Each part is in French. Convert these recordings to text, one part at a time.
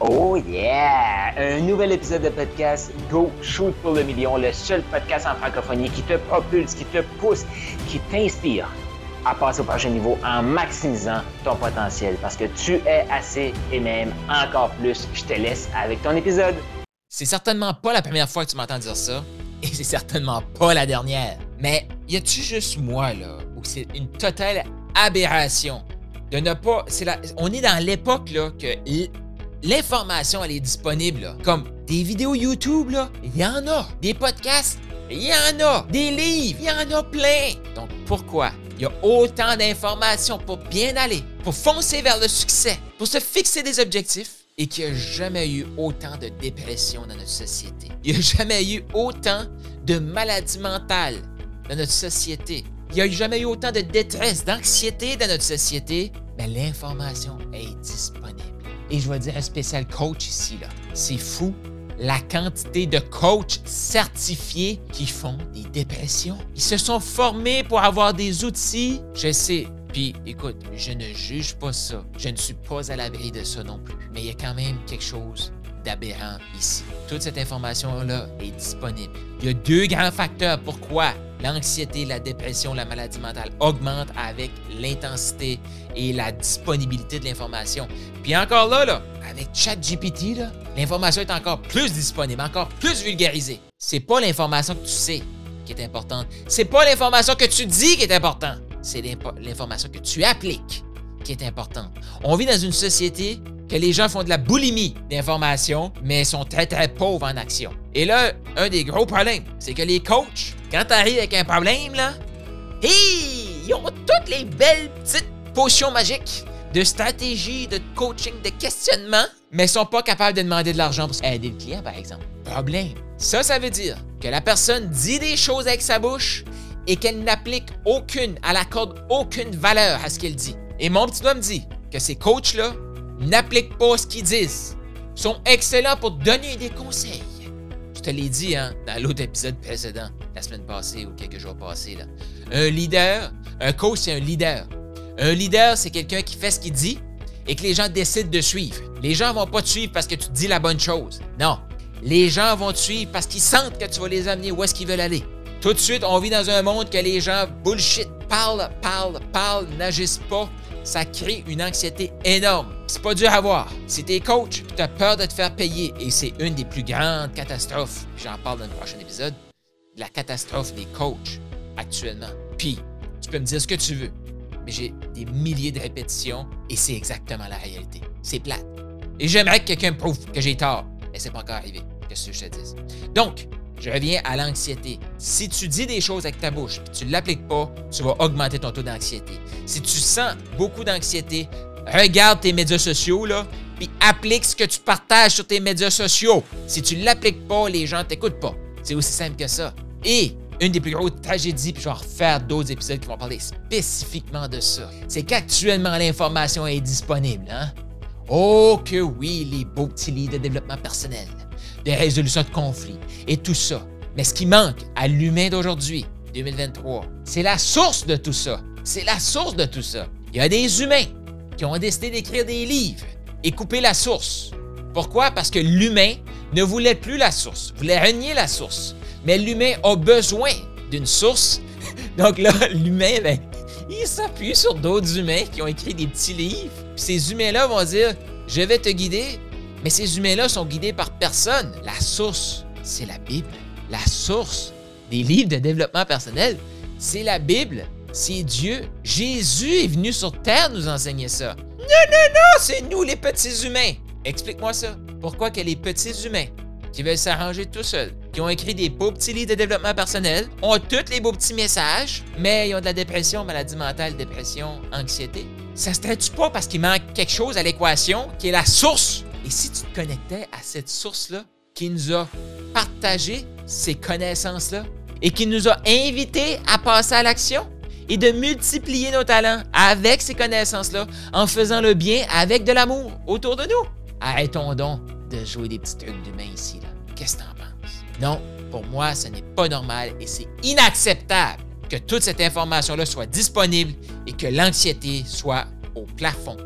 Oh yeah! Un nouvel épisode de podcast Go Shoot pour le million, le seul podcast en francophonie qui te propulse, qui te pousse, qui t'inspire à passer au prochain niveau en maximisant ton potentiel parce que tu es assez et même encore plus. Je te laisse avec ton épisode. C'est certainement pas la première fois que tu m'entends dire ça et c'est certainement pas la dernière. Mais y a-tu juste moi là où c'est une totale aberration de ne pas. C'est la, on est dans l'époque là que l'information elle est disponible comme des vidéos YouTube il y en a, des podcasts, il y en a, des livres, il y en a plein. Donc pourquoi? Il y a autant d'informations pour bien aller, pour foncer vers le succès, pour se fixer des objectifs et qu'il n'y a jamais eu autant de dépression dans notre société. Il n'y a jamais eu autant de maladies mentales dans notre société. Il n'y a jamais eu autant de détresse, d'anxiété dans notre société. Mais l'information est disponible. Et je vais dire un spécial coach ici, là. C'est fou la quantité de coachs certifiés qui font des dépressions. Ils se sont formés pour avoir des outils. Je sais, puis écoute, je ne juge pas ça. Je ne suis pas à l'abri de ça non plus. Mais il y a quand même quelque chose d'aberrant ici. Toute cette information-là est disponible. Il y a deux grands facteurs pourquoi? L'anxiété, la dépression, la maladie mentale augmentent avec l'intensité et la disponibilité de l'information. Puis encore là, là avec ChatGPT, l'information est encore plus disponible, encore plus vulgarisée. C'est pas l'information que tu sais qui est importante. C'est pas l'information que tu dis qui est importante. C'est l'information que tu appliques qui est importante. On vit dans une société que les gens font de la boulimie d'informations, mais sont très, très pauvres en action. Et là, un des gros problèmes, c'est que les coachs, quand tu arrives avec un problème, là, ils ont toutes les belles petites potions magiques de stratégie, de coaching, de questionnement, mais sont pas capables de demander de l'argent pour aider le client, par exemple. Problème. Ça, ça veut dire que la personne dit des choses avec sa bouche et qu'elle n'applique aucune, elle accorde aucune valeur à ce qu'elle dit. Et mon petit doigt me dit que ces coachs-là n'appliquent pas ce qu'ils disent. sont excellents pour donner des conseils. Te l'ai dit hein, dans l'autre épisode précédent, la semaine passée ou quelques jours passés. Un leader, un coach, c'est un leader. Un leader, c'est quelqu'un qui fait ce qu'il dit et que les gens décident de suivre. Les gens vont pas te suivre parce que tu dis la bonne chose. Non. Les gens vont te suivre parce qu'ils sentent que tu vas les amener où est-ce qu'ils veulent aller. Tout de suite, on vit dans un monde que les gens bullshit, parlent, parlent, parlent, n'agissent pas ça crée une anxiété énorme. C'est pas dur à voir. Si t'es coach, tu as peur de te faire payer et c'est une des plus grandes catastrophes, j'en parle dans le prochain épisode, la catastrophe des coachs actuellement. Puis, tu peux me dire ce que tu veux, mais j'ai des milliers de répétitions et c'est exactement la réalité. C'est plate. Et j'aimerais que quelqu'un prouve que j'ai tort, mais c'est pas encore arrivé. Qu'est-ce que je te dis? Donc, je reviens à l'anxiété. Si tu dis des choses avec ta bouche et tu ne l'appliques pas, tu vas augmenter ton taux d'anxiété. Si tu sens beaucoup d'anxiété, regarde tes médias sociaux, là, puis applique ce que tu partages sur tes médias sociaux. Si tu ne l'appliques pas, les gens ne t'écoutent pas. C'est aussi simple que ça. Et une des plus grosses tragédies, puis je vais refaire d'autres épisodes qui vont parler spécifiquement de ça, c'est qu'actuellement l'information est disponible. Hein? Oh que oui, les beaux petits livres de développement personnel de résolution de conflits et tout ça. Mais ce qui manque à l'humain d'aujourd'hui, 2023, c'est la source de tout ça. C'est la source de tout ça. Il y a des humains qui ont décidé d'écrire des livres et couper la source. Pourquoi? Parce que l'humain ne voulait plus la source, voulait renier la source. Mais l'humain a besoin d'une source. Donc là, l'humain, ben, il s'appuie sur d'autres humains qui ont écrit des petits livres. Ces humains-là vont dire, je vais te guider mais ces humains-là sont guidés par personne. La source, c'est la Bible. La source des livres de développement personnel, c'est la Bible. C'est Dieu. Jésus est venu sur Terre nous enseigner ça. Non, non, non, c'est nous les petits humains. Explique-moi ça. Pourquoi que les petits humains qui veulent s'arranger tout seuls, qui ont écrit des beaux petits livres de développement personnel, ont tous les beaux petits messages, mais ils ont de la dépression, maladie mentale, dépression, anxiété. Ça se traduit pas parce qu'il manque quelque chose à l'équation qui est la source et si tu te connectais à cette source-là qui nous a partagé ces connaissances-là et qui nous a invités à passer à l'action et de multiplier nos talents avec ces connaissances-là en faisant le bien avec de l'amour autour de nous. Arrêtons donc de jouer des petits trucs d'humains ici. Qu'est-ce que tu en penses? Non, pour moi, ce n'est pas normal et c'est inacceptable que toute cette information-là soit disponible et que l'anxiété soit au plafond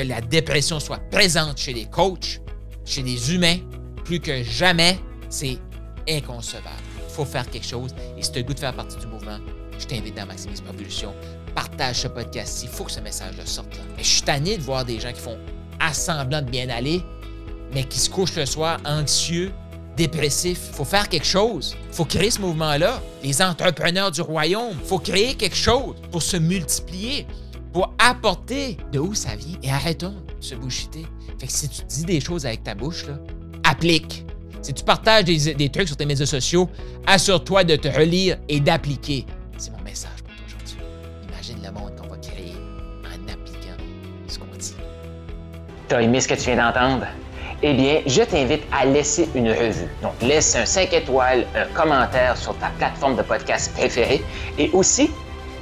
la dépression soit présente chez les coachs, chez les humains, plus que jamais, c'est inconcevable. Il faut faire quelque chose. Et si tu as le goût de faire partie du mouvement, je t'invite dans Maximisme Evolution. Partage ce podcast. Il faut que ce message-là sorte. Là. Mais je suis tanné de voir des gens qui font assemblant de bien aller, mais qui se couchent le soir anxieux, dépressifs. Il faut faire quelque chose. Il faut créer ce mouvement-là. Les entrepreneurs du royaume, il faut créer quelque chose pour se multiplier, pour apporter de où ça vient. Et arrêtons de se bouchiter. Fait que si tu dis des choses avec ta bouche, applique. Si tu partages des, des trucs sur tes médias sociaux, assure-toi de te relire et d'appliquer. C'est mon message pour toi aujourd'hui. Imagine le monde qu'on va créer en appliquant ce qu'on dit. T'as aimé ce que tu viens d'entendre? Eh bien, je t'invite à laisser une revue. Donc, laisse un 5 étoiles, un commentaire sur ta plateforme de podcast préférée et aussi,